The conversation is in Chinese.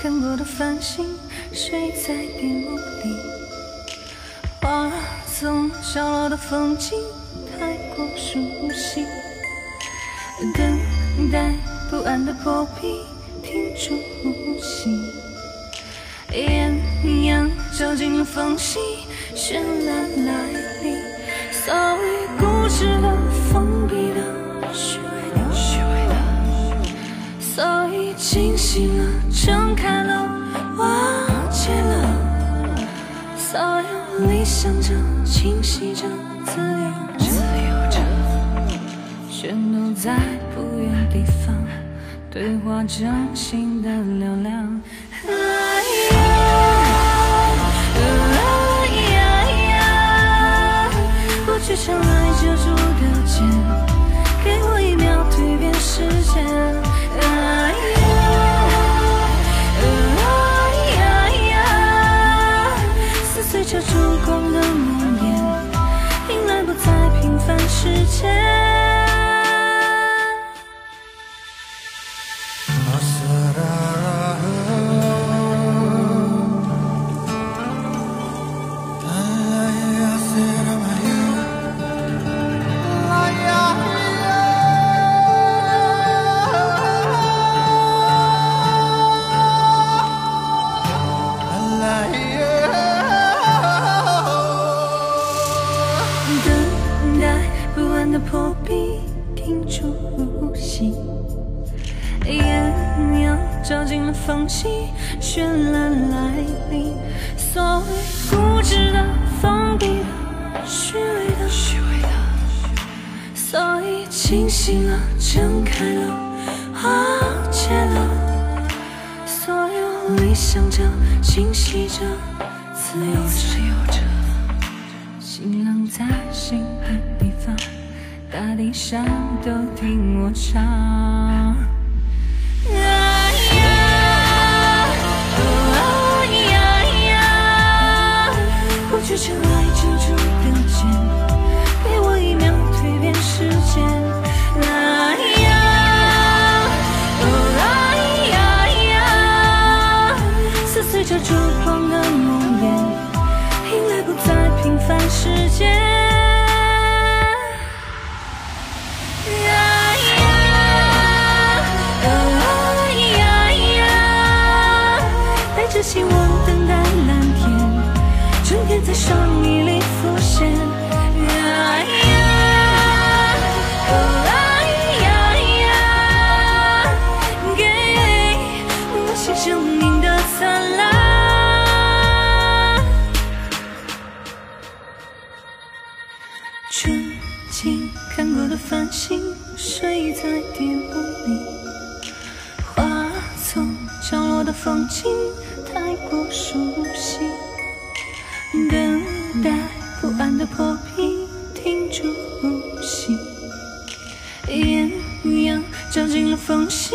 看过的繁星，睡在电幕里。花丛角落的风景，太过熟悉。等待不安的破壁，停住呼吸。艳阳照进了缝隙，绚烂来临。所谓固执的、封开了、忘记了，所有理想着、清晰着、自由。着、自由着，全都在不远地方对话真心的流浪。光的梦魇，迎来不再平凡世界。呼吸。艳阳照进了缝隙，绚烂来临。所谓固执的、封闭的、虚伪的、虚伪的，所以清醒了、睁开了、瓦解了，所有理想着、清晰着、自由着。理想都听我唱。啊呀，哦呀呀，过去常来遮住的肩，给我一秒蜕变时间。啊呀，哦呀呀，撕碎着烛光的梦魇。迎来不再平凡世界。只希望等待蓝天，春天在上衣里浮现。呀呀，哦呀呀，给我新生命的灿烂。春季看过的繁星，睡在电幕里。花丛角落的风景，太过熟悉。等待不安的破冰，停住呼吸。艳阳照进了缝隙，